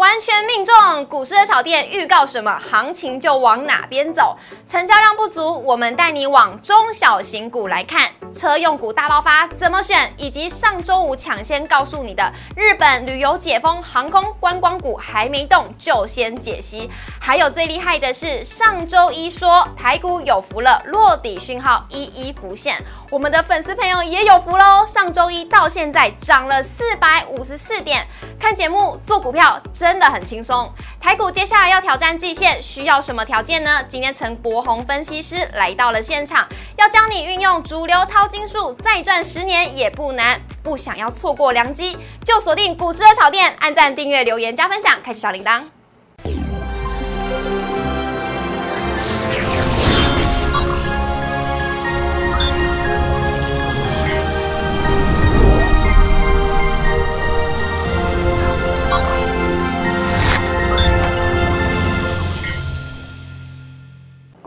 完全命中，股市的炒店预告什么，行情就往哪边走。成交量不足，我们带你往中小型股来看。车用股大爆发怎么选，以及上周五抢先告诉你的日本旅游解封，航空观光股还没动就先解析。还有最厉害的是，上周一说台股有福了，落底讯号一一浮现。我们的粉丝朋友也有福喽！上周一到现在涨了四百五十四点。看节目做股票真的很轻松。台股接下来要挑战季线，需要什么条件呢？今天陈柏宏分析师来到了现场，要教你运用主流淘金术，再赚十年也不难。不想要错过良机，就锁定股市的炒店，按赞、订阅、留言、加分享，开启小铃铛。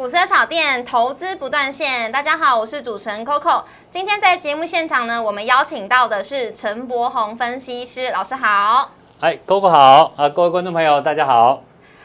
股车炒店投资不断线，大家好，我是主持人 Coco。今天在节目现场呢，我们邀请到的是陈柏宏分析师老师好。哎，Coco 好啊，各位观众朋友大家好。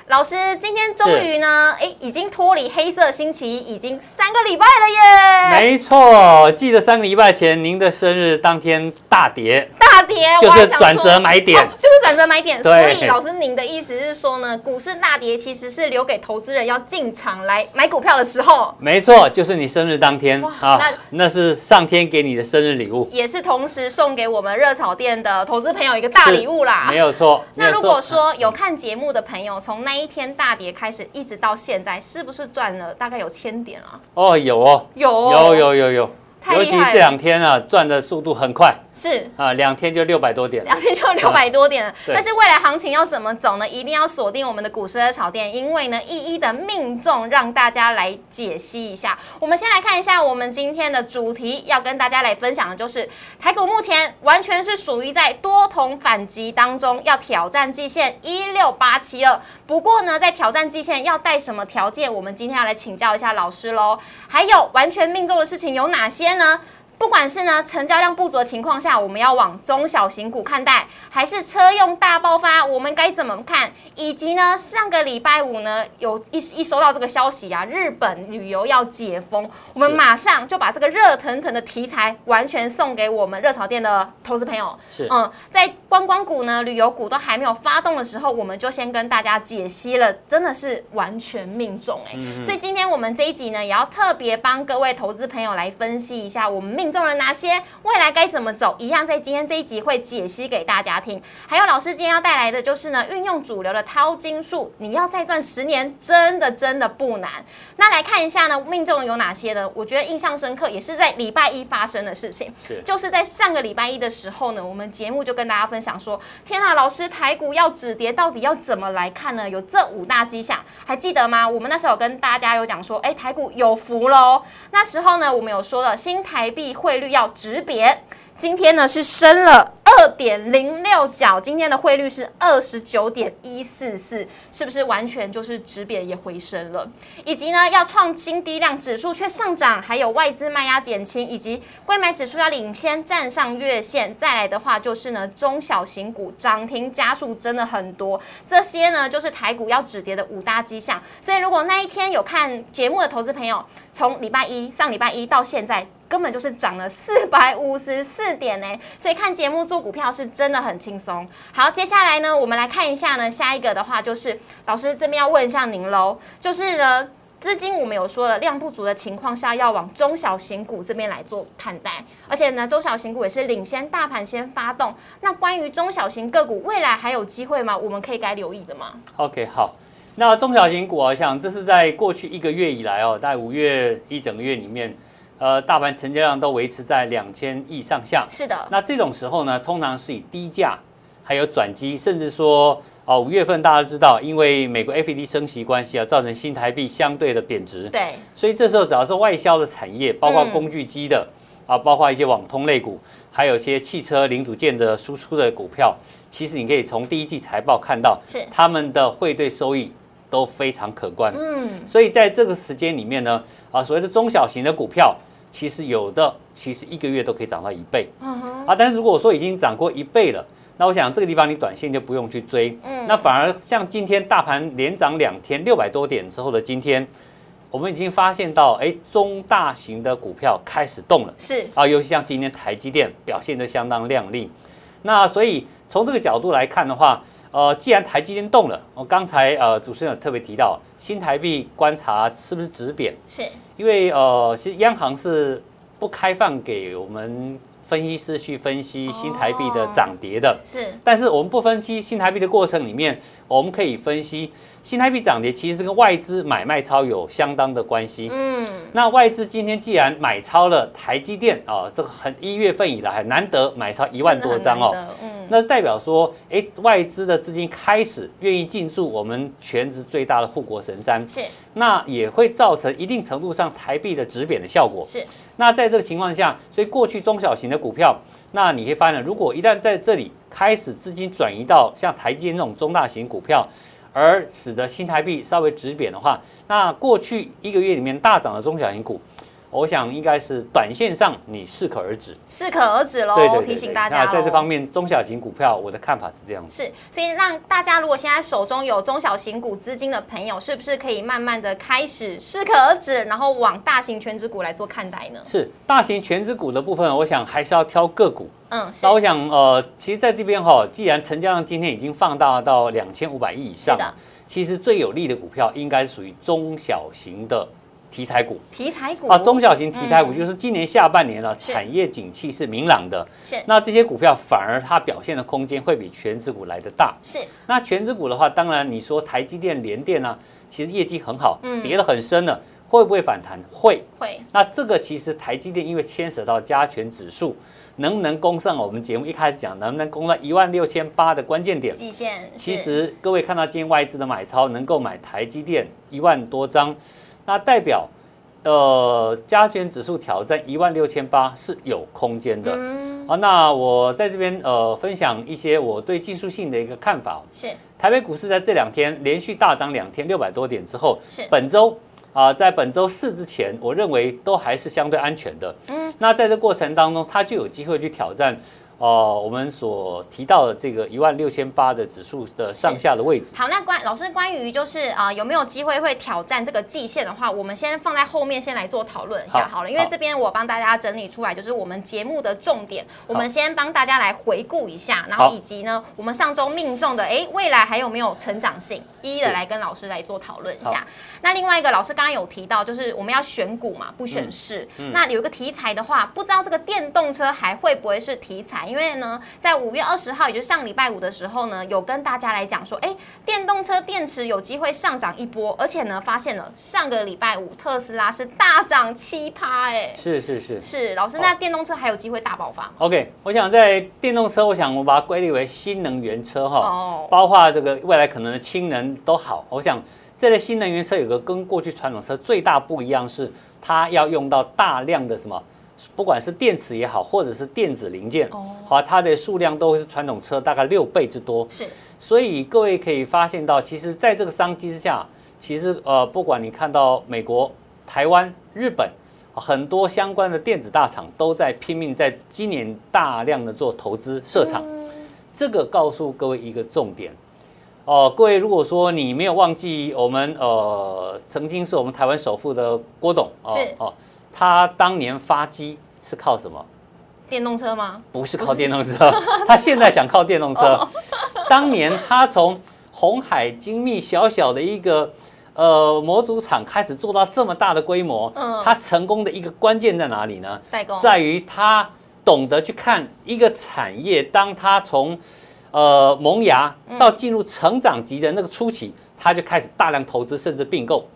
老师，今天终于呢，哎，已经脱离黑色星期一，已经三个礼拜了耶。没错，记得三个礼拜前您的生日当天大跌，大跌就是转折买点，就是转折买点。所以老师，您的意思是说呢，股市大跌其实是留给投资人要进场来买股票的时候。没错，就是你生日当天啊，那那是上天给你的生日礼物，也是同时送给我们热炒店的投资朋友一个大礼物啦。没有错。那如果说有看节目的朋友，从那一天大跌开始，一直到现在，是不是赚了大概有千点啊？哦，有哦，有，有，有，有，有，尤其这两天啊，赚的速度很快。是啊，两天就六百多点，两天就六百多点了。但是未来行情要怎么走呢？一定要锁定我们的股市的炒店，因为呢，一一的命中让大家来解析一下。我们先来看一下我们今天的主题，要跟大家来分享的就是台股目前完全是属于在多头反击当中，要挑战季线一六八七二。不过呢，在挑战季线要带什么条件？我们今天要来请教一下老师喽。还有完全命中的事情有哪些呢？不管是呢成交量不足的情况下，我们要往中小型股看待，还是车用大爆发，我们该怎么看？以及呢上个礼拜五呢有一一收到这个消息啊，日本旅游要解封，我们马上就把这个热腾腾的题材完全送给我们热炒店的投资朋友。是，嗯，在观光股呢、旅游股都还没有发动的时候，我们就先跟大家解析了，真的是完全命中哎。所以今天我们这一集呢，也要特别帮各位投资朋友来分析一下我们命。中了哪些？未来该怎么走？一样在今天这一集会解析给大家听。还有老师今天要带来的就是呢，运用主流的淘金术，你要再赚十年，真的真的不难。那来看一下呢，命中有哪些呢？我觉得印象深刻，也是在礼拜一发生的事情。就是在上个礼拜一的时候呢，我们节目就跟大家分享说，天啊，老师台股要止跌，到底要怎么来看呢？有这五大迹象，还记得吗？我们那时候有跟大家有讲说，哎，台股有福喽。那时候呢，我们有说了新台币。汇率要止贬，今天呢是升了二点零六角，今天的汇率是二十九点一四四，是不是完全就是止贬也回升了？以及呢要创新低量，指数却上涨，还有外资卖压减轻，以及贵买指数要领先站上月线，再来的话就是呢中小型股涨停加速真的很多，这些呢就是台股要止跌的五大迹象。所以如果那一天有看节目的投资朋友，从礼拜一上礼拜一到现在。根本就是涨了四百五十四点呢，所以看节目做股票是真的很轻松。好，接下来呢，我们来看一下呢，下一个的话就是老师这边要问一下您喽，就是呢，资金我们有说了量不足的情况下，要往中小型股这边来做看待，而且呢，中小型股也是领先大盘先发动。那关于中小型个股未来还有机会吗？我们可以该留意的吗？OK，好，那中小型股啊，像这是在过去一个月以来哦，在五月一整个月里面。呃，大盘成交量都维持在两千亿上下。是的。那这种时候呢，通常是以低价，还有转机，甚至说，哦，五月份大家知道，因为美国 FED 升息关系啊，造成新台币相对的贬值。对。所以这时候只要是外销的产业，包括工具机的，啊，包括一些网通类股，还有一些汽车零组件的输出的股票，其实你可以从第一季财报看到，是他们的汇兑收益都非常可观。嗯。所以在这个时间里面呢，啊，所谓的中小型的股票。其实有的，其实一个月都可以涨到一倍，嗯啊！但是如果说已经涨过一倍了，那我想这个地方你短线就不用去追，嗯那反而像今天大盘连涨两天六百多点之后的今天，我们已经发现到，哎，中大型的股票开始动了是啊，尤其像今天台积电表现得相当亮丽。那所以从这个角度来看的话，呃，既然台积电动了，我刚才呃主持人有特别提到，新台币观察是不是止贬？是，因为呃，其实央行是不开放给我们分析师去分析新台币的涨跌的。是。但是我们不分析新台币的过程里面，我们可以分析新台币涨跌其实跟外资买卖超有相当的关系。嗯。那外资今天既然买超了台积电啊，这个很一月份以来很难得买超一万多张哦，，嗯。那代表说，哎，外资的资金开始愿意进驻我们全职最大的护国神山，是。那也会造成一定程度上台币的止贬的效果。是那在这个情况下，所以过去中小型的股票，那你会发现，如果一旦在这里开始资金转移到像台积电这种中大型股票，而使得新台币稍微止贬的话，那过去一个月里面大涨的中小型股，我想应该是短线上你适可而止。适可而止喽对对，提醒大家那在这方面，中小型股票我的看法是这样子。是，所以让大家如果现在手中有中小型股资金的朋友，是不是可以慢慢的开始适可而止，然后往大型全职股来做看待呢？是大型全职股的部分，我想还是要挑个股。嗯，是那我想，呃，其实在这边哈，既然成交量今天已经放大到两千五百亿以上，其实最有利的股票应该是属于中小型的题材股题材股啊。中小型题材股嗯就是今年下半年了，是产业景气是明朗的，是那这些股票反而它表现的空间会比全指股来的大。是那全指股的话，当然你说台积电、联电呢，其实业绩很好嗯，跌得很深了，会不会反弹？会。会那这个其实台积电因为牵涉到加权指数，能不能攻上我们节目一开始讲能不能攻到一万六千八的关键点？其是实各位看到今天外资的买超能够买台积电一万多张，那代表呃加权指数挑战一万六千八是有空间的。嗯好，那我在这边呃分享一些我对技术性的一个看法。是台北股市在这两天连续大涨两天六百多点之后，是本周啊、在本周四之前，我认为都还是相对安全的。嗯，那在这过程当中，它就有机会去挑战哦、我们所提到的这个一万六千八的指数的上下的位置。好，那关老师关于就是啊、呃有没有机会会挑战这个季线的话，我们先放在后面先来做讨论一下好好了，因为好这边我帮大家整理出来就是我们节目的重点，我们先帮大家来回顾一下，然后以及呢我们上周命中的哎未来还有没有成长性，一一的是来跟老师来做讨论一下。那另外一个老师刚刚有提到，就是我们要选股嘛，不选市。嗯那有一个题材的话，不知道这个电动车还会不会是题材？因为呢，在五月二十号，也就是上礼拜五的时候呢，有跟大家来讲说，哎，电动车电池有机会上涨一波，而且呢，发现了上个礼拜五特斯拉是大涨七趴，哎，是是是。是老师，那电动车还有机会大爆发吗？OK，我想在电动车，我想我把它归类为新能源车哈，哦，包括这个未来可能的氢能都好。我想这类新能源车有个跟过去传统车最大不一样是，它要用到大量的什么，不管是电池也好，或者是电子零件，哦。好，它的数量都会是传统车大概六倍之多。是。所以各位可以发现到，其实在这个商机之下，其实呃，不管你看到美国、台湾、日本。很多相关的电子大厂都在拼命在今年大量的做投资设厂，这个告诉各位一个重点。哦，各位如果说你没有忘记我们呃曾经是我们台湾首富的郭董哦哦，他当年发迹是靠什么？电动车吗？不是靠电动车，他现在想靠电动车。当年他从红海精密小小的一个呃模组厂开始做到这么大的规模，嗯他成功的一个关键在哪里呢？代工在于他懂得去看一个产业，当他从呃萌芽到进入成长级的那个初期，他就开始大量投资甚至并购。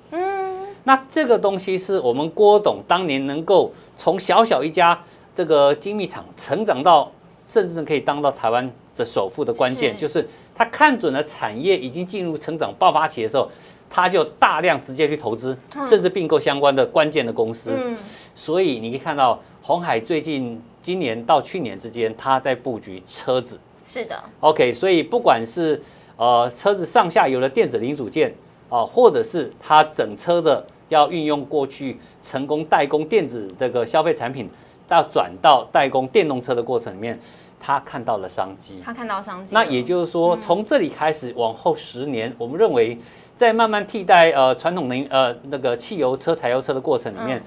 嗯，那这个东西是我们郭董当年能够从小小一家这个精密厂成长到，甚至可以当到台湾的首富的关键，就是他看准了产业已经进入成长爆发期的时候，他就大量直接去投资，甚至并购相关的关键的公司。嗯，所以你可以看到红海最近今年到去年之间，他在布局车子。是的，OK，所以不管是呃车子上下游的电子零组件啊、或者是它整车的要运用过去成功代工电子这个消费产品，到转到代工电动车的过程里面，他看到了商机。他看到商机。那，也就是说，从这里开始往后十年，我们认为在慢慢替代呃传统能呃那个汽油车、柴油车的过程里面，嗯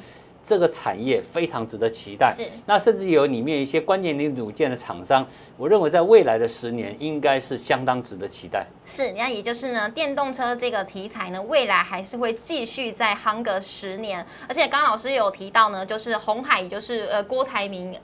这个产业非常值得期待。是那甚至有里面一些关键零组件的厂商，我认为在未来的十年应该是相当值得期待。是，那也就是呢，电动车这个题材呢，未来还是会继续在夯个十年。而且刚刚老师有提到呢，就是红海，也就是呃郭台铭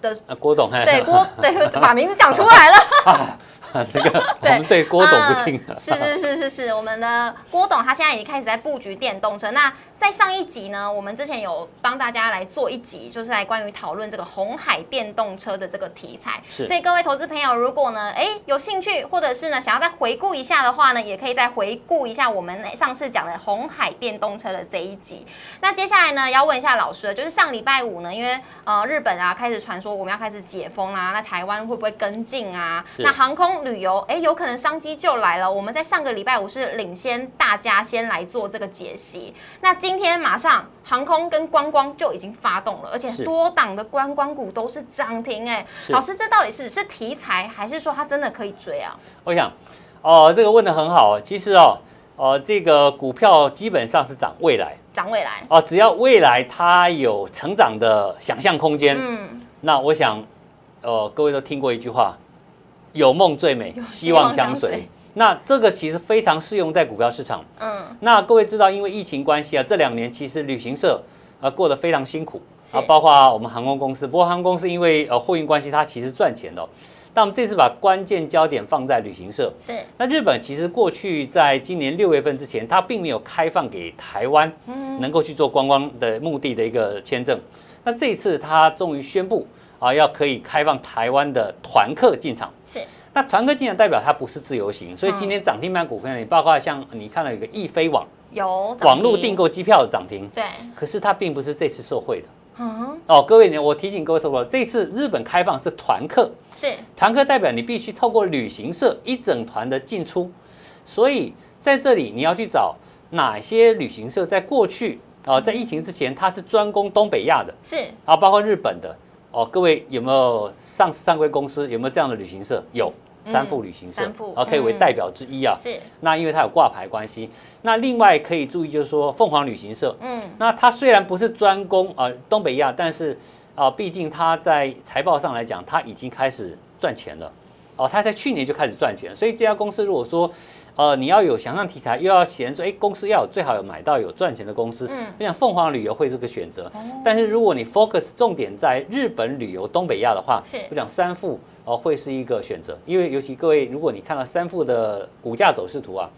的啊，郭董，嘿对 郭对，把名字讲出来了。这个 我对们对郭董不敬。嗯是是是是是，我们的郭董他现在已经开始在布局电动车。那在上一集呢，我们之前有帮大家来做一集，就是来关于讨论这个红海电动车的这个题材。所以各位投资朋友，如果呢，哎有兴趣，或者是呢想要再回顾一下的话呢，也可以再回顾一下我们上次讲的红海电动车的这一集。那接下来呢，要问一下老师，就是上礼拜五呢，因为呃日本啊开始传说我们要开始解封啦、那台湾会不会跟进啊？那航空旅游，哎，有可能商机就来了。我们在上个礼拜五是领先大家先来做这个解析，那今天马上航空跟观光就已经发动了，而且多档的观光股都是涨停。哎，是老师，这到底是是题材，还是说它真的可以追啊？我想，哦，这个问的很好。其实哦，呃，这个股票基本上是涨未来涨未来，哦，只要未来它有成长的想象空间，嗯，那我想，呃，各位都听过一句话：“有梦最美，希望相随。希望相随”那这个其实非常适用在股票市场。嗯，那各位知道，因为疫情关系啊，这两年其实旅行社呃过得非常辛苦啊，包括我们航空公司。不过航空公司因为呃货运关系，它其实赚钱的哦、但我们这次把关键焦点放在旅行社。是那日本其实过去在今年六月份之前，它并没有开放给台湾能够去做观光的目的的一个签证。那这一次它终于宣布啊，要可以开放台湾的团客进场。是，那团客进场代表它不是自由行，所以今天涨停板股票你，包括像你看到有个易飞网有网络订，购机票的涨停，对，可是它并不是这次受惠的嗯，哦。各位，我提醒各位投资者，这次日本开放是团客，是团客代表你必须透过旅行社一整团的进出，所以在这里你要去找哪些旅行社在过去啊、在疫情之前它是专攻东北亚的是，啊，包括日本的哦。各位有没有上市上柜公司有没有这样的旅行社？有。三富旅行社啊，可以为嗯代表之一啊。是，那因为它有挂牌关系，那另外可以注意就是说凤凰旅行社，嗯，那它虽然不是专攻啊、呃东北亚，但是啊、毕竟它在财报上来讲，它已经开始赚钱了。哦，它在去年就开始赚钱，所以这家公司如果说呃你要有想象题材，又要嫌说哎公司要有最好有买到有赚钱的公司，嗯我想凤凰旅游会是个选择。但是如果你 focus 重点在日本旅游东北亚的话，是我讲三富哦会是一个选择，因为尤其各位如果你看到三富的股价走势图啊。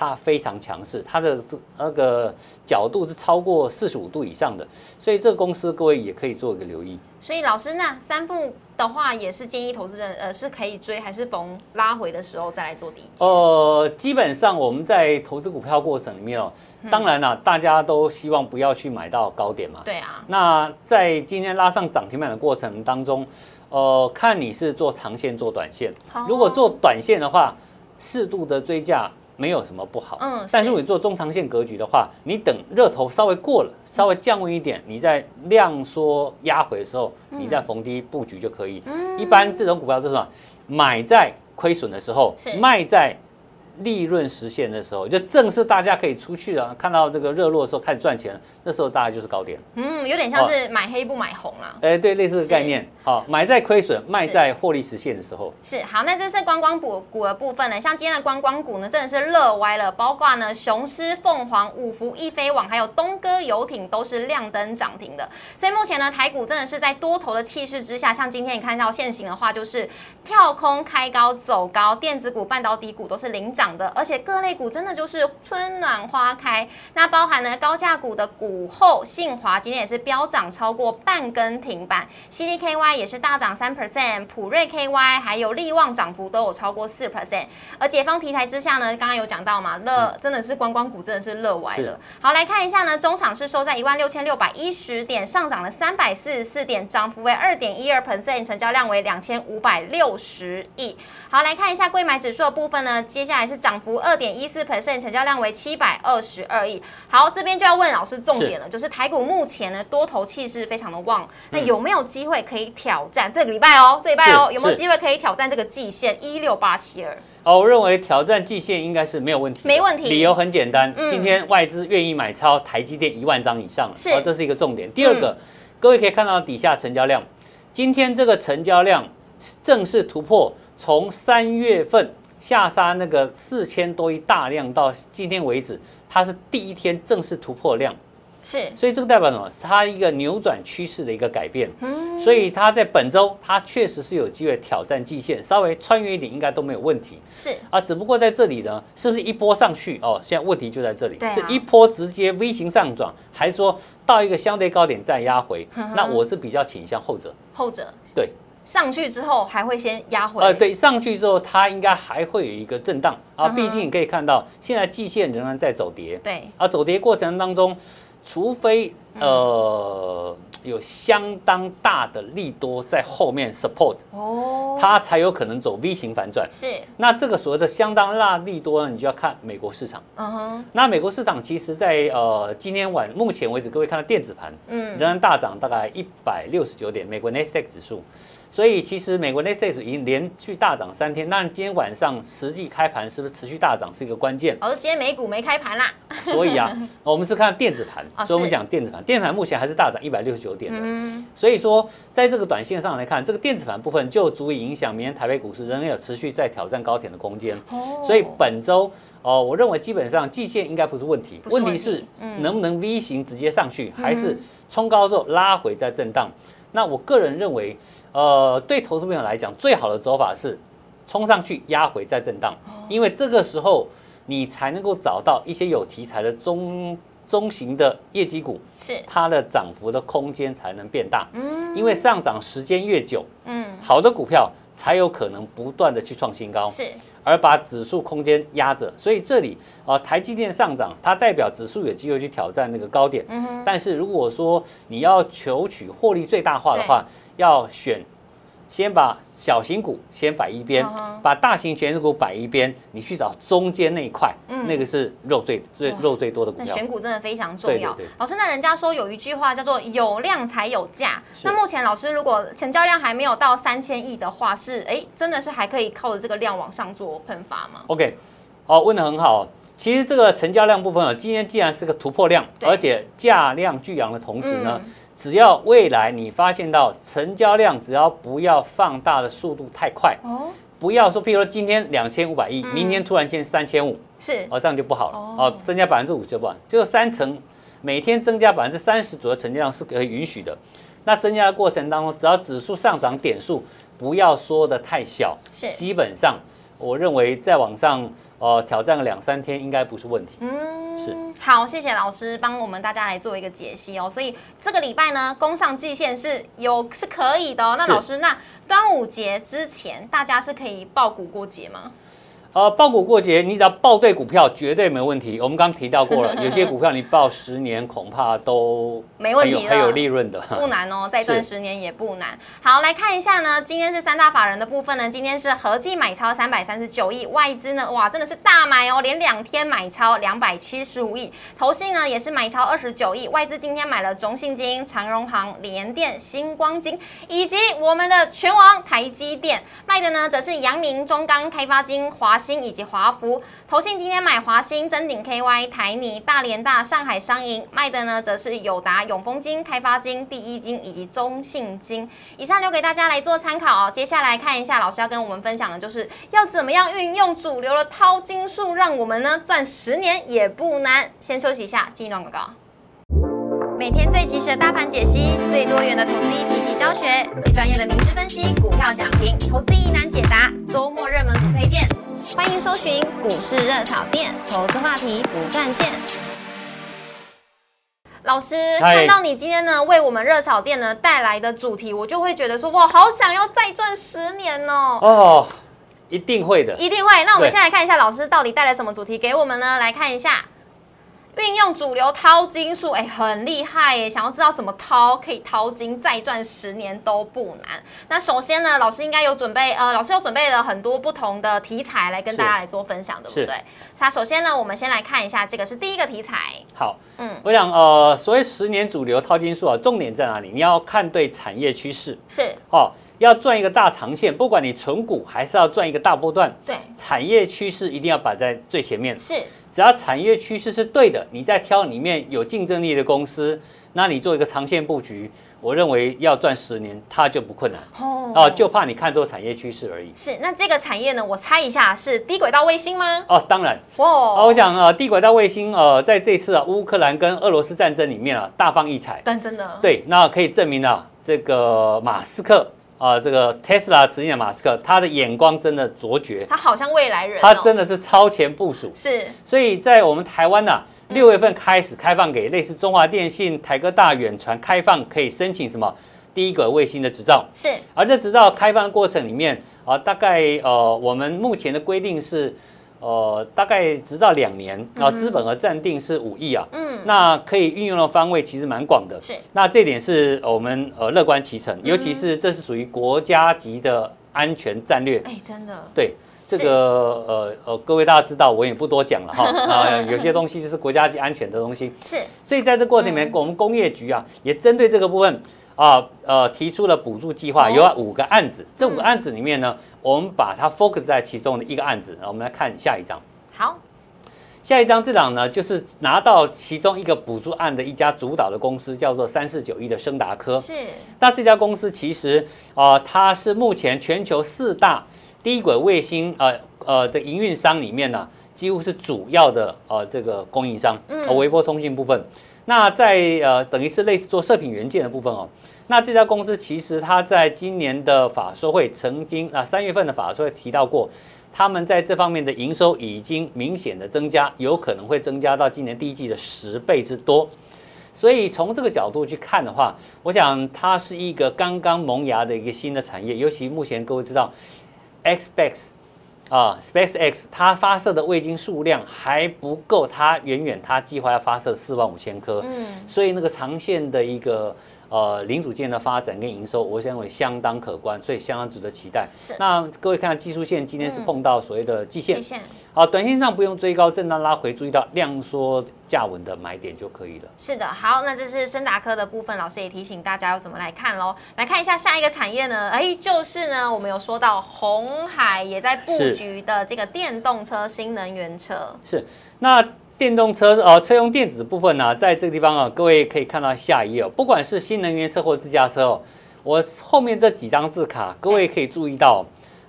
它非常强势，它的这那个角度是超过四十五度以上的，所以这个公司各位也可以做一个留意。所以老师，那三副的话也是建议投资人呃是可以追，还是逢拉回的时候再来做底？呃，基本上我们在投资股票过程里面哦，当然啦，大家都希望不要去买到高点嘛。对啊，那在今天拉上涨停板的过程当中，呃，看你是做长线做短线。如果做短线的话，适度的追价没有什么不好。嗯但是如果你做中长线格局的话，你等热头稍微过了，稍微降温一点，你在量缩压回的时候，嗯你再逢低布局就可以。一般这种股票就是什么？买在亏损的时候，卖在利润实现的时候，就正是大家可以出去了，看到这个热络的时候开始赚钱，那时候大概就是高点。嗯，有点像是买黑不买红啊。哎，对，类似的概念。好，买在亏损，卖在获利实现的时候。是好，那这是观光股股的部分呢。像今天的观光股呢，真的是乐歪了，包括呢雄狮、凤凰、五福、一飞网，还有东哥游艇都是亮灯涨停的。所以目前呢，台股真的是在多头的气势之下，像今天你看到现行的话，就是跳空开高走高，电子股、半导体股都是领涨的，而且各类股真的就是春暖花开。那包含呢高价股的股后信华今天也是飙涨超过半根停板，CDKY 也是大涨三 percent，普瑞 KY 还有利旺涨幅都有超过四 percent。而解放题材之下呢，刚刚有讲到嘛，乐真的是观光股真的是乐歪了。好，来看一下呢，中场是收在一万六千六百一十点，上涨了三百四十四点，涨幅为二点一二 percent，成交量为两千五百六十亿。好，来看一下贵买指数的部分呢，接下来是涨幅二点一四 percent，成交量为七百二十二亿。好，这边就要问老师重点了，就是台股目前呢多头气势非常的旺，那有没有机会可以挑战这个礼拜哦？这礼拜哦，有没有机会可以挑战这个季线一六八七二？哦，我认为挑战季线应该是没有问题，没问题。理由很简单，今天外资愿意买超台积电一万张以上，是，这是一个重点。第二个，各位可以看到底下成交量，今天这个成交量正式突破，从三月份下杀那个四千多亿大量到今天为止，它是第一天正式突破量。是，所以这个代表什么？它一个扭转趋势的一个改变。嗯，所以它在本周，它确实是有机会挑战季线，稍微穿越一点应该都没有问题。是啊，只不过在这里呢，是不是一波上去？哦，现在问题就在这里，是一波直接 V 型上涨，还是说到一个相对高点再压回？那我是比较倾向后者。后者对，上去之后还会先压回。呃，对，上去之后它应该还会有一个震荡啊。毕竟你可以看到，现在季线仍然在走跌。对啊，走跌过程当中。除非呃有相当大的利多在后面 support，哦，它才有可能走 V 型反转。是，那这个所谓的相当大利多呢，你就要看美国市场。嗯哼，那美国市场其实，在呃今天晚目前为止，各位看到电子盘，嗯，仍然大涨大概一百六十九点，美国 n e s t a q 指数。所以其实美国 n e s t a q 已经连续大涨三天，那今天晚上实际开盘是不是持续大涨是一个关键？而今天美股没开盘啦。所以啊，我们是看电子盘，所以我们讲电子盘，电子盘目前还是大涨一百六十九点的。嗯。所以说，在这个短线上来看，这个电子盘部分就足以影响明天台北股市仍然有持续在挑战高点的空间。哦。所以本周哦，我认为基本上季线应该不是问题，问题是能不能 V 型直接上去，还是冲高之后拉回再震荡？那我个人认为。呃，对投资朋友来讲，最好的走法是冲上去压回再震荡，因为这个时候你才能够找到一些有题材的中中型的业绩股，是它的涨幅的空间才能变大。嗯，因为上涨时间越久，嗯，好的股票才有可能不断的去创新高，是而把指数空间压着。所以这里啊，台积电上涨，它代表指数有机会去挑战那个高点。嗯但是如果说你要求取获利最大化的话，要选，先把小型股先摆一边，把大型全值股摆一边，你去找中间那一块，那个是肉最最肉最多的股票。那选股真的非常重要。老师，那人家说有一句话叫做有量才有价。那目前老师如果成交量还没有到三千亿的话，是哎，真的是还可以靠着这个量往上做喷发吗？OK，好，问的很好。其实这个成交量部分啊，今天既然是个突破量，而且价量巨扬的同时呢。只要未来你发现到成交量，只要不要放大的速度太快，哦，不要说，譬如说今天两千五百亿，明天突然间三千五，是，哦，这样就不好了，哦，增加百分之五就不好，就三成，每天增加百分之三十左右成交量是可以允许的。那增加的过程当中，只要指数上涨点数不要说的太小，是，基本上我认为再往上。呃，挑战个两三天应该不是问题。嗯，是好，谢谢老师帮我们大家来做一个解析哦。所以这个礼拜呢，攻上季线是有是可以的哦。那老师，那端午节之前大家是可以报股过节吗？呃，报股过节，你只要报对股票，绝对没问题。我们刚刚提到过了，有些股票你报十年，恐怕都没问题，很有利润的，不难哦，再赚十年也不难。好，来看一下呢，今天是三大法人的部分呢，今天是合计买超三百三十九亿，外资呢，哇，真的是大买哦，连两天买超两百七十五亿，投信呢也是买超二十九亿，外资今天买了中信金、长荣行、联电、星光金，以及我们的拳王台积电，卖的呢则是阳明、中钢、开发金、华。新以及华福投信今天买华兴、真鼎 KY、台泥、大连大、上海商银卖的呢，则是友达、永丰金、开发金、第一金以及中信金。以上留给大家来做参考哦。接下来看一下，老师要跟我们分享的就是要怎么样运用主流的淘金术，让我们呢赚十年也不难。先休息一下，进一段广告。每天最及时的大盘解析，最多元的投资议题及教学，最专业的名师分析，股票讲评，投资疑难解答，周末热门股推荐。欢迎搜寻股市热炒店，投资话题不断线。老师看到你今天呢为我们热炒店呢带来的主题，我就会觉得说哇，好想要再赚十年哦。哦，一定会的，一定会。那我们先来看一下老师到底带来什么主题给我们呢？来看一下。运用主流淘金术，哎，很厉害耶！想要知道怎么淘，可以淘金再赚十年都不难。那首先呢，老师应该有准备，呃，老师有准备了很多不同的题材来跟大家来做分享，对不对？那首先呢，我们先来看一下，这个是第一个题材。好，嗯，我想，呃，所谓十年主流淘金术啊，重点在哪里？你要看对产业趋势，是哦。要赚一个大长线，不管你存股还是要赚一个大波段，对，产业趋势一定要摆在最前面。是，只要产业趋势是对的，你在挑里面有竞争力的公司，那你做一个长线布局，我认为要赚十年，它就不困难。哦，哦，就怕你看错产业趋势而已。是，那这个产业呢？我猜一下，是低轨道卫星吗？哦，当然。哦，我想啊，低轨道卫星呃，在这次啊乌克兰跟俄罗斯战争里面啊，大放异彩。但真的。对，那可以证明啊，这个马斯克。啊，这个 Tesla 执行的马斯克，他的眼光真的卓绝，他好像未来人，他真的是超前部署。是，所以在我们台湾呢，六月份开始开放给类似中华电信、台科大、远传开放，可以申请什么第一个卫星的执照。是，而这执照开放的过程里面啊，大概呃，我们目前的规定是。呃，大概直到两年，然后资本额暂定是五亿啊，嗯，那可以运用的方位其实蛮广的，是，那这点是我们呃乐观其成，尤其是这是属于国家级的安全战略，哎，真的，对，这个呃呃，各位大家知道，我也不多讲了哈，啊，有些东西就是国家级安全的东西，是，所以在这过程里面，我们工业局啊，也针对这个部分。啊，呃，提出了补助计划，有五个案子。这五个案子里面呢，我们把它 focus 在其中的一个案子。我们来看下一张。好，下一张这档呢，就是拿到其中一个补助案的一家主导的公司，叫做三四九一的升达科。是。那这家公司其实啊，它是目前全球四大低轨卫星呃呃这营运商里面呢，几乎是主要的呃这个供应商。嗯。微波通信部分。那在呃等于是类似做射频元件的部分哦。那这家公司其实它在今年的法说会曾经啊三月份的法说会提到过，他们在这方面的营收已经明显的增加，有可能会增加到今年第一季的十倍之多。所以从这个角度去看的话，我想它是一个刚刚萌芽的一个新的产业。尤其目前各位知道，Xpex 啊，SpaceX 它发射的卫星数量还不够，它远远它计划要发射四万五千颗。嗯，所以那个长线的一个。呃，零组件的发展跟营收，我认为相当可观，所以相当值得期待。是。那各位看技术线，今天是碰到所谓的季线。季线。好，短线上不用追高，震荡拉回，注意到量缩价稳的买点就可以了。是的，好，那这是深达科的部分，老师也提醒大家要怎么来看喽。来看一下下一个产业呢？哎，就是呢，我们有说到红海也在布局的这个电动车、新能源车。是。那。电动车呃，车用电子部分呢，在这个地方啊，各位可以看到下一页哦，不管是新能源车或自驾车哦，我后面这几张字卡，各位可以注意到，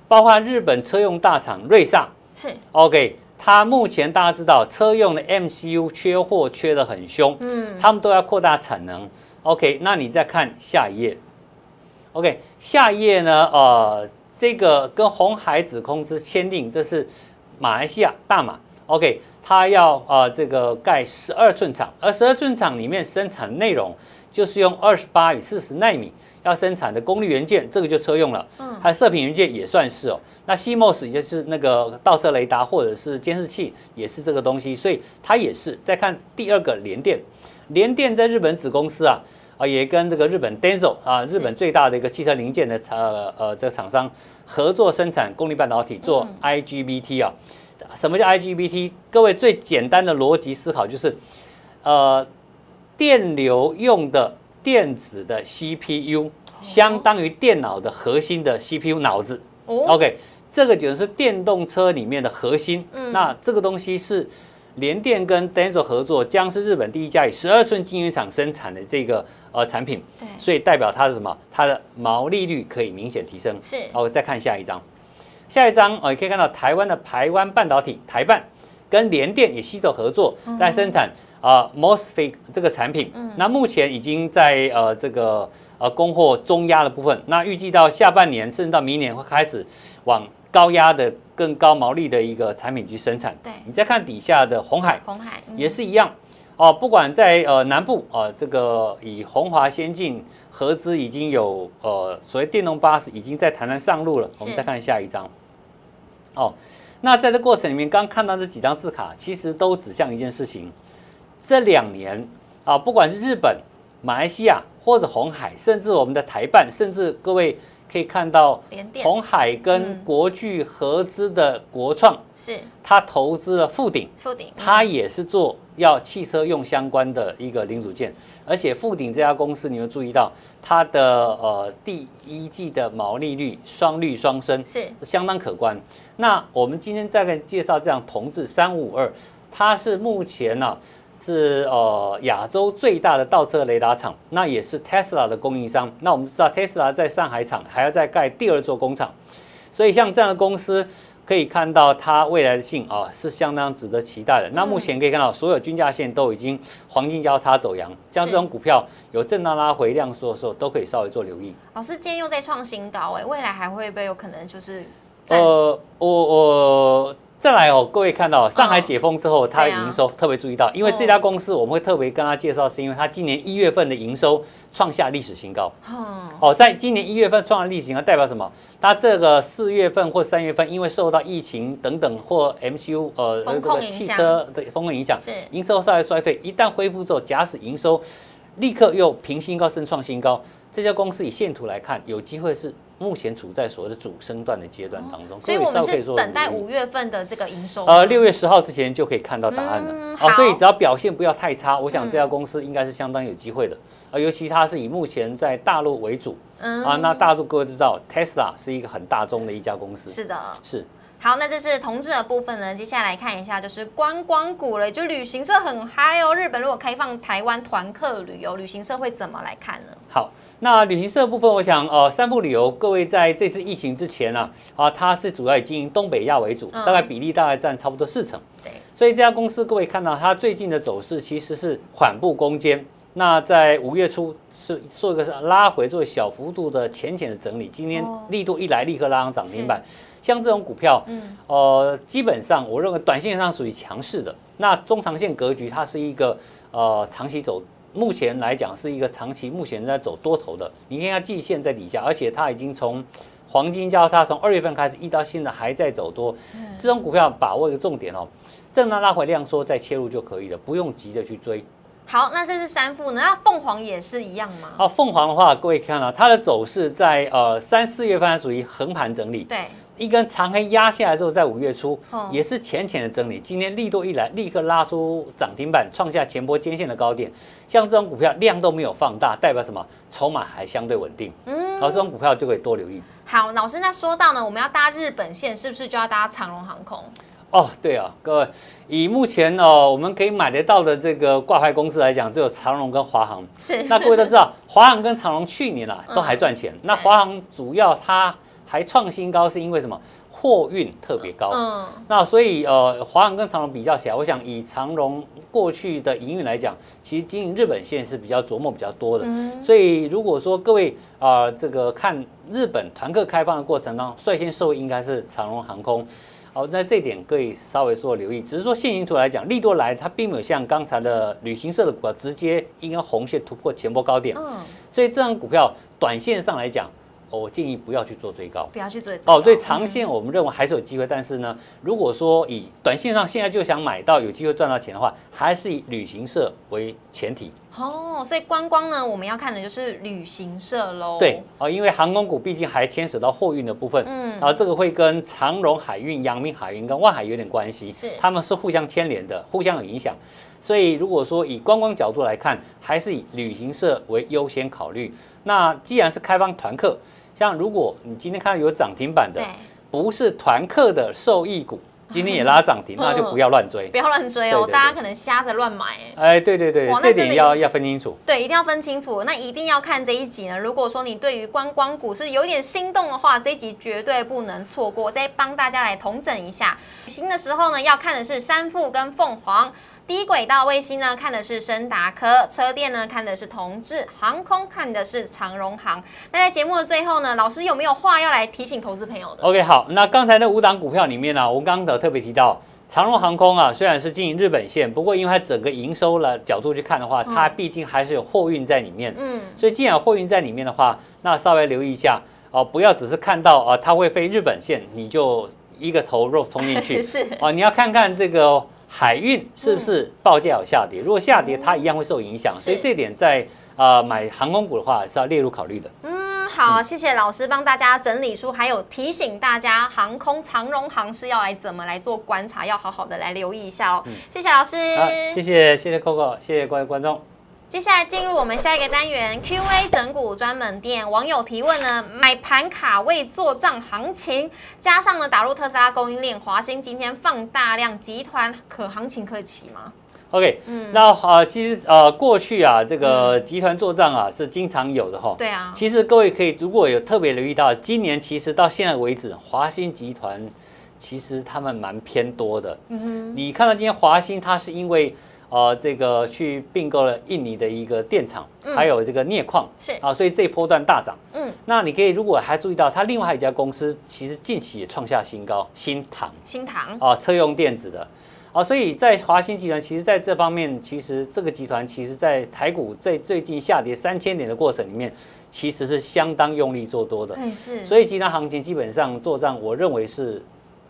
包括日本车用大厂瑞萨。是。OK，它目前大家知道车用的 MCU 缺货缺得很凶，嗯，他们都要扩大产能，OK，那你再看下一页，OK，下一页呢，呃，这个跟红海子公司签订，这是马来西亚大马，OK。它要啊，这个盖十二寸厂，而十二寸厂里面生产内容就是用二十八与四十纳米要生产的功率元件，这个就车用了。嗯，还有射频元件也算是哦。那 CMOS 也就是那个倒车雷达或者是监视器也是这个东西，所以它也是。再看第二个联电，联电在日本子公司啊啊，也跟这个日本 Denso 啊，日本最大的一个汽车零件的呃呃这个厂商合作生产功率半导体，做 IGBT 啊。什么叫 IGBT？各位最简单的逻辑思考就是，呃，电流用的电子的 CPU 相当于电脑的核心的 CPU 脑子。OK，这个就是电动车里面的核心。那这个东西是联电跟 Denso 合作，将是日本第一家以十二寸晶圆厂生产的这个呃产品。对，所以代表它是什么？它的毛利率可以明显提升。是。好，再看下一张。下一张哦，也可以看到台湾的台湾半导体台办跟联电也携手合作，在生产啊 MOSFET 这个产品。那目前已经在呃这个呃供货中压的部分，那预计到下半年甚至到明年会开始往高压的更高毛利的一个产品去生产。对，你再看底下的红海，红海也是一样哦，不管在呃南部啊，这个以宏华先进合资已经有呃所谓电动巴士已经在台湾上路了。我们再看下一张。哦，那在这过程里面，刚看到这几张字卡，其实都指向一件事情：这两年啊，不管是日本、马来西亚或者红海，甚至我们的台办，甚至各位可以看到红海跟国巨合资的国创，是。它投资了富鼎，富鼎，它也是做要汽车用相关的一个零组件，而且富鼎这家公司，你会注意到它的呃第一季的毛利率双率双升，是相当可观。那我们今天再跟介绍这样同志三五二，它是目前呢、是呃亚洲最大的倒车雷达厂，那也是 Tesla 的供应商。那我们知道 Tesla 在上海厂还要再盖第二座工厂，所以像这样的公司。可以看到它未来的性啊是相当值得期待的。那目前可以看到所有均价线都已经黄金交叉走阳，像这种股票有震荡拉回量缩的时候，都可以稍微做留意。老师今天又在创新高哎，未来还会不会有可能就是呃，我我再来哦，各位看到上海解封之后，它的营收特别注意到，因为这家公司我们会特别跟他介绍，是因为它今年一月份的营收创下历史新高。嗯哦，在今年一月份创下历史新高，代表什么？它这个四月份或三月份，因为受到疫情等等或 MCU 呃风这个汽车的风控影响，是。营收稍微衰退，一旦恢复之后，假使营收立刻又平新高升创新高，这家公司以线图来看，有机会是目前处在所谓的主升段的阶段当中，所以我们是等待五月份的这个营收。呃，六月十号之前就可以看到答案了。嗯哦，所以只要表现不要太差，我想嗯这家公司应该是相当有机会的。啊，尤其它是以目前在大陆为主嗯啊，那大陆各位知道，Tesla 是一个很大宗的一家公司，是的。是好，那这是同志的部分呢。接下来看一下，就是观光股了，就旅行社很嗨哦。日本如果开放台湾团客旅游，旅行社会怎么来看呢？好。那旅行社部分，我想，呃，三步旅游，各位在这次疫情之前呢、啊，啊，它是主要以经营东北亚为主，嗯大概比例大概占差不多四成。对，所以这家公司各位看到它最近的走势其实是缓步攻坚。那在五月初是做一个是拉回，做小幅度的浅浅的整理。今天哦力度一来，立刻拉上涨停板。像这种股票，嗯，呃，基本上我认为短线上属于强势的。那中长线格局，它是一个呃长期走，目前来讲是一个长期目前在走多头的。你看它季线在底下，而且它已经从黄金交叉从二月份开始一到现在还在走多。这种股票把握一个重点哦，震荡拉回量缩再切入就可以了，不用急着去追。好，那这是三副呢？那凤凰也是一样吗？好，凤凰的话，各位看到、它的走势在呃三四月份还属于横盘整理，对，一根长黑压下来之后，在五月初哦也是浅浅的整理。今天力度一来，立刻拉出涨停板，创下前波尖线的高点。像这种股票量都没有放大，代表什么？筹码还相对稳定。嗯，好，这种股票就可以多留意。好，老师，那说到呢，我们要搭日本线，是不是就要搭长荣航空？哦，对啊，各位，以目前哦我们可以买得到的这个挂牌公司来讲，只有长荣跟华航。是，那各位都知道，华航跟长荣去年啊嗯都还赚钱。那华航主要它还创新高，是因为什么？货运特别高。嗯，那所以呃，华航跟长荣比较起来，我想以长荣过去的营运来讲，其实经营日本线是比较琢磨比较多的。嗯所以如果说各位啊、呃这个看日本团客开放的过程当中，率先受益应该是长荣航空。好，那这一点可以稍微做留意。只是说现形图来讲，利多来它并没有像刚才的旅行社的股票直接一根红线突破前波高点，嗯，所以这张股票短线上来讲，我建议不要去做追高。不要去做哦，对，长线我们认为还是有机会，但是呢，如果说以短线上现在就想买到有机会赚到钱的话，还是以旅行社为前提。哦，所以观光呢，我们要看的就是旅行社喽。对，哦，因为航空股毕竟还牵扯到货运的部分，嗯然后这个会跟长荣海运、阳明海运跟万海有点关系，是他们是互相牵连的，互相有影响。所以如果说以观光角度来看，还是以旅行社为优先考虑。那既然是开放团客，像如果你今天看到有涨停板的，，不是团客的受益股，今天也拉涨停，那就不要乱追。不要乱追哦，大家可能瞎着乱买。哎哎，对对对这点要要分清楚。对，一定要分清楚。那一定要看这一集呢。如果说你对于观光股是有点心动的话，这一集绝对不能错过。再帮大家来统整一下，行的时候呢，要看的是山富跟凤凰。低轨道卫星呢，看的是深达科；车电呢，看的是同志；航空看的是长荣航。那在节目的最后呢，老师有没有话要来提醒投资朋友的？OK，好，那刚才那五档股票里面呢、我刚刚的特别提到长荣航空啊，虽然是经营日本线，不过因为它整个营收的角度去看的话，它毕竟还是有货运在里面，嗯，所以既然有货运在里面的话，那稍微留意一下哦，不要只是看到啊它会飞日本线，你就一个头肉冲进去。是。哦，你要看看这个海运是不是报价有下跌？如果下跌，它一样会受影响。所以是这点在呃买航空股的话是要列入考虑的。嗯，好，谢谢老师帮大家整理出，还有提醒大家航空长荣航是要来怎么来做观察，要好好的来留意一下哦。谢谢老师，好，谢谢谢谢 Coco，谢谢各位观众。接下来进入我们下一个单元 Q&A 整股专门店，网友提问呢，买盘卡位做账行情，加上呢打入特斯拉供应链，华兴今天放大量，集团可行情可以起吗？OK，嗯那呃，其实呃，过去啊，这个集团做账啊是经常有的哈。对啊，其实各位可以如果有特别留意到，今年其实到现在为止，华兴集团其实他们蛮偏多的。嗯哼你看到今天华兴，它是因为呃这个去并购了印尼的一个电厂，嗯还有这个镍矿是啊，所以这一波段大涨。嗯，那你可以如果还注意到，它另外还有一家公司，其实近期也创下新高，新唐。新唐，啊，车用电子的。啊，所以在华兴集团，其实在这方面，其实这个集团其实在台股在最近下跌三千点的过程里面，其实是相当用力做多的。哎是，所以集团行情基本上做账，我认为是，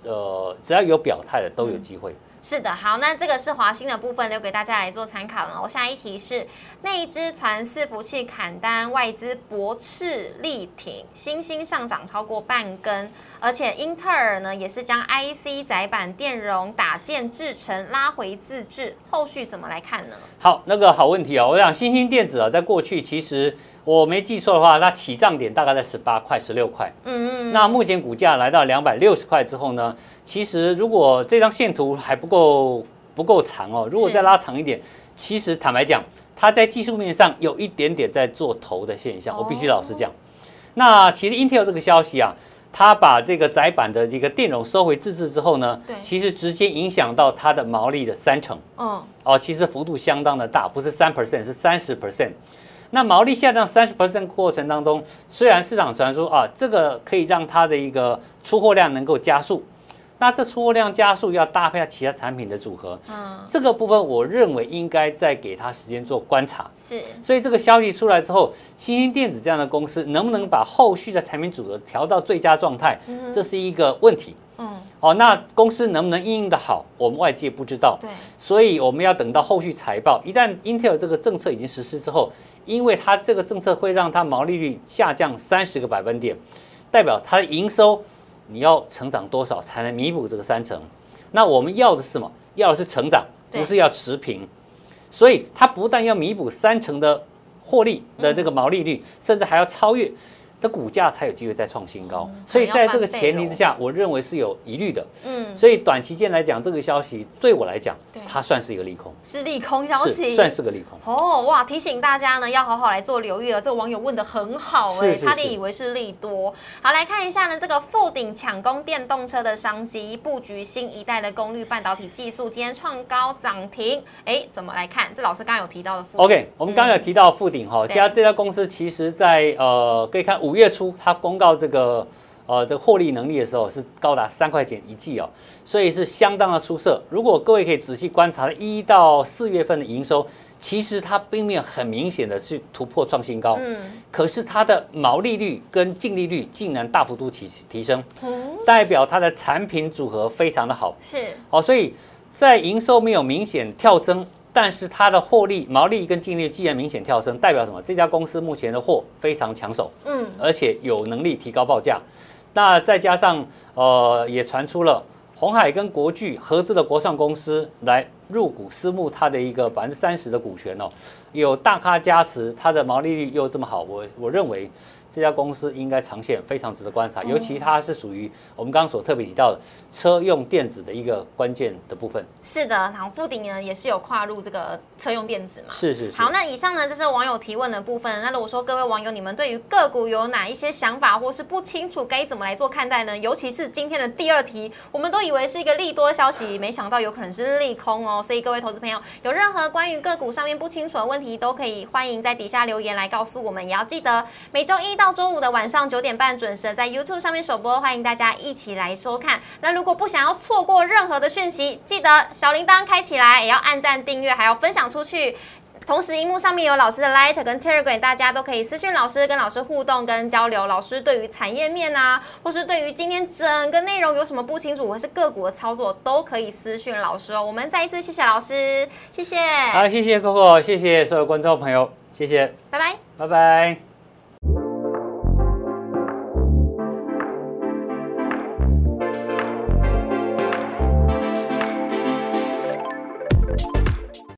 呃，只要有表态的都有机会。是的，好，那这个是华兴的部分，留给大家来做参考了。我下一题是那一只传伺服器砍单，外资驳斥力挺，新兴上涨超过半根，而且英特尔呢也是将 IC 载板电容打件制成拉回自制，后续怎么来看呢？好，那个好问题哦，我想新兴电子啊，在过去其实我没记错的话，它起涨点大概在十八块、十六块。嗯嗯，那目前股价来到两百六十块之后呢，其实如果这张线图还不够不够长哦，如果再拉长一点，其实坦白讲，它在技术面上有一点点在做头的现象，我必须老实讲。那其实 Intel 这个消息啊，它把这个窄板的这个电容收回自制之后呢对，其实直接影响到它的毛利的三成嗯，哦，其实幅度相当的大，不是三 percent 是三十 percent。那毛利下降三十 percent 过程当中，虽然市场传说啊，这个可以让它的一个出货量能够加速，那这出货量加速要搭配其他产品的组合，嗯，这个部分我认为应该再给它时间做观察。是，所以这个消息出来之后，新兴电子这样的公司能不能把后续的产品组合调到最佳状态，这是一个问题。嗯，哦，那公司能不能应应的好，我们外界不知道。对，所以我们要等到后续财报，一旦 Intel 这个政策已经实施之后，因为它这个政策会让它毛利率下降三十个百分点，代表它的营收你要成长多少才能弥补这个三成？那我们要的是什么？要的是成长，不是要持平。所以它不但要弥补三成的获利的这个毛利率，甚至还要超越。这股价才有机会再创新高，嗯所以在这个前提之下，我认为是有疑虑的。嗯，所以短期间来讲，这个消息对我来讲对，它算是一个利空，是利空消息，算是个利空。哦，哇！提醒大家呢，要好好来做留意了。这个网友问的很好哎、差点以为是利多。好，来看一下呢，这个富鼎抢攻电动车的商机，布局新一代的功率半导体技术，今天创高涨停。哎，怎么来看？这老师刚刚有提到的富鼎 OK，我们刚刚有提到富鼎哈，对家这家公司其实在呃，可以看五月初它公告这个呃这个获利能力的时候是高达三块钱一季哦，所以是相当的出色。如果各位可以仔细观察一到四月份的营收，其实它并没有很明显的去突破创新高，嗯，可是它的毛利率跟净利率竟然大幅度提提升，嗯代表它的产品组合非常的好。是好，所以在营收没有明显跳升，但是它的获利、毛利跟净利既然明显跳升，代表什么？这家公司目前的货非常抢手，嗯而且有能力提高报价。那再加上呃，也传出了红海跟国巨合资的国创公司来入股私募它的一个百分之三十的股权哦，有大咖加持，它的毛利率又这么好，我我认为。这家公司应该长线非常值得观察，尤其它是属于我们刚刚所特别提到的车用电子的一个关键的部分。是的，然后富鼎呢也是有跨入这个车用电子嘛。是是是。好，那以上呢，这是网友提问的部分。那如果说各位网友，你们对于个股有哪一些想法，或是不清楚该怎么来做看待呢？尤其是今天的第二题，我们都以为是一个利多消息，没想到有可能是利空哦。所以各位投资朋友，有任何关于个股上面不清楚的问题，都可以欢迎在底下留言来告诉我们。也要记得每周一到周五的晚上九点半准时在 YouTube 上面首播，欢迎大家一起来收看。那如果不想要错过任何的讯息，记得小铃铛开起来，也要按赞、订阅，还要分享出去。同时，荧幕上面有老师的 Light 跟 Telegram，大家都可以私讯老师，跟老师互动跟交流。老师对于产业面啊，或是对于今天整个内容有什么不清楚，或是个股的操作，都可以私讯老师哦。我们再一次谢谢老师，谢谢，好，谢谢 Coco，谢谢所有观众朋友，谢谢，拜拜。拜拜。